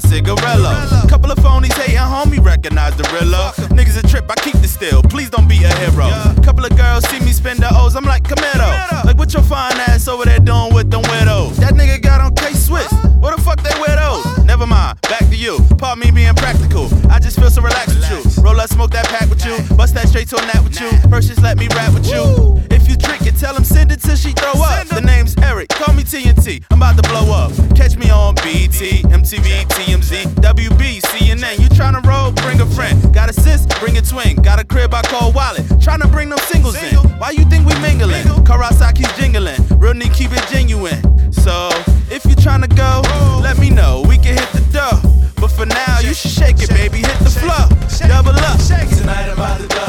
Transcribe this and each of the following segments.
a cigarello. Couple of phonies hating, homie, recognize the real. Niggas a trip, I keep the still. Please don't be a hero. Couple of girls see me spend the O's, I'm like, Camaro. Like, what your fine ass over there doing with them widows? That nigga got on K Swiss. What the fuck they widows? Never mind, back to you. Pardon me being practical. I just feel so relaxed with you. Roll up, smoke that pack with you. Bust that straight to a nap with you. First, just let me rap with you. If you drink it, tell him send it till she throw up. The name's Eric, call me TNT. I'm about to blow up. Catch me on BET, MTV, TMZ, WB, CNN. You tryna roll? Bring a friend. Got a sis? Bring a twin. Got a crib I call Wallet. Tryna bring them singles in. Why you think we mingling? Kawasaki's jingling. Real need keep it genuine. So, if you tryna go, let me know. We can hit the door. But for now, you should shake it, baby. Hit the floor. Double up. Tonight I'm about to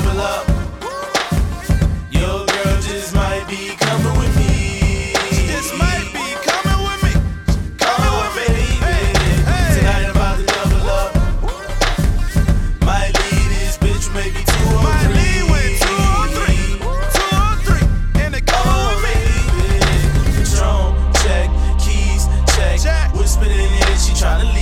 she tryna leave.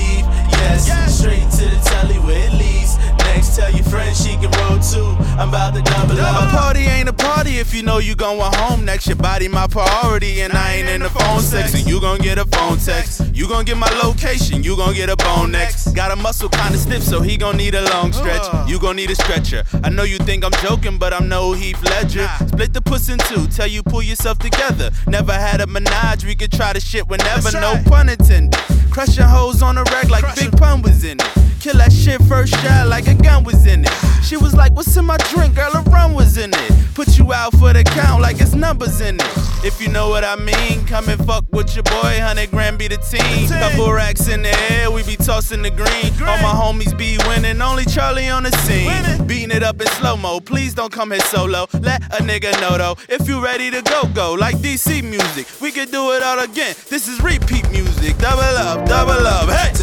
I'm about to double A up. party ain't a party if you know you going home next. Your body my priority, and I ain't in the phone sex. And you gon' get a phone text. You gon' get my location, you gon' get a bone next. Got a muscle kinda stiff, so he gon' need a long stretch. Uh. You gon' need a stretcher. I know you think I'm joking, but I'm no Heath Ledger. Split the puss in two, tell you pull yourself together. Never had a menage, we could try the shit whenever, no pun intended. Crushing hoes on the reg like Big Pun was in it. Kill that shit first shot like a gun was in it. She was like, What's in my drink? Girl, a rum was in it. Put you out for the count like it's numbers in it. If you know what I mean, come and fuck with your boy. 100 grand be the team. Couple racks in the air, we be tossing the green. All my homies be winning, only Charlie on the scene. Beating it up in slow mo. Please don't come here solo. Let a nigga know though. If you ready to go, go. Like DC music. We could do it all again. This is repeat music. Double up, double up. Hey!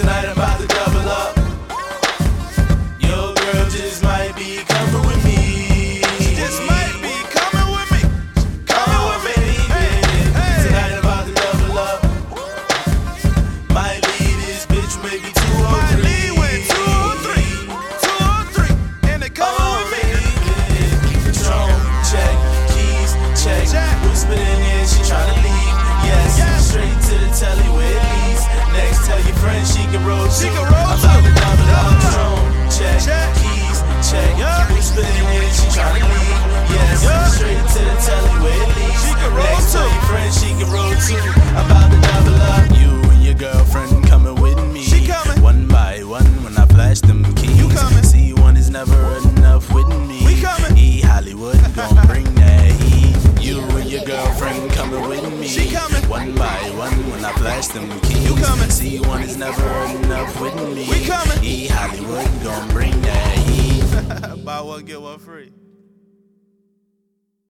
Keys. You coming. See, one is never enough with me. We coming. E Hollywood gon' bring that heat. You and your girlfriend coming with me. She coming. One by one when I flash them keys. You coming. See, one is never enough with me. We coming. E Hollywood gon' bring that heat. Buy one, get one free.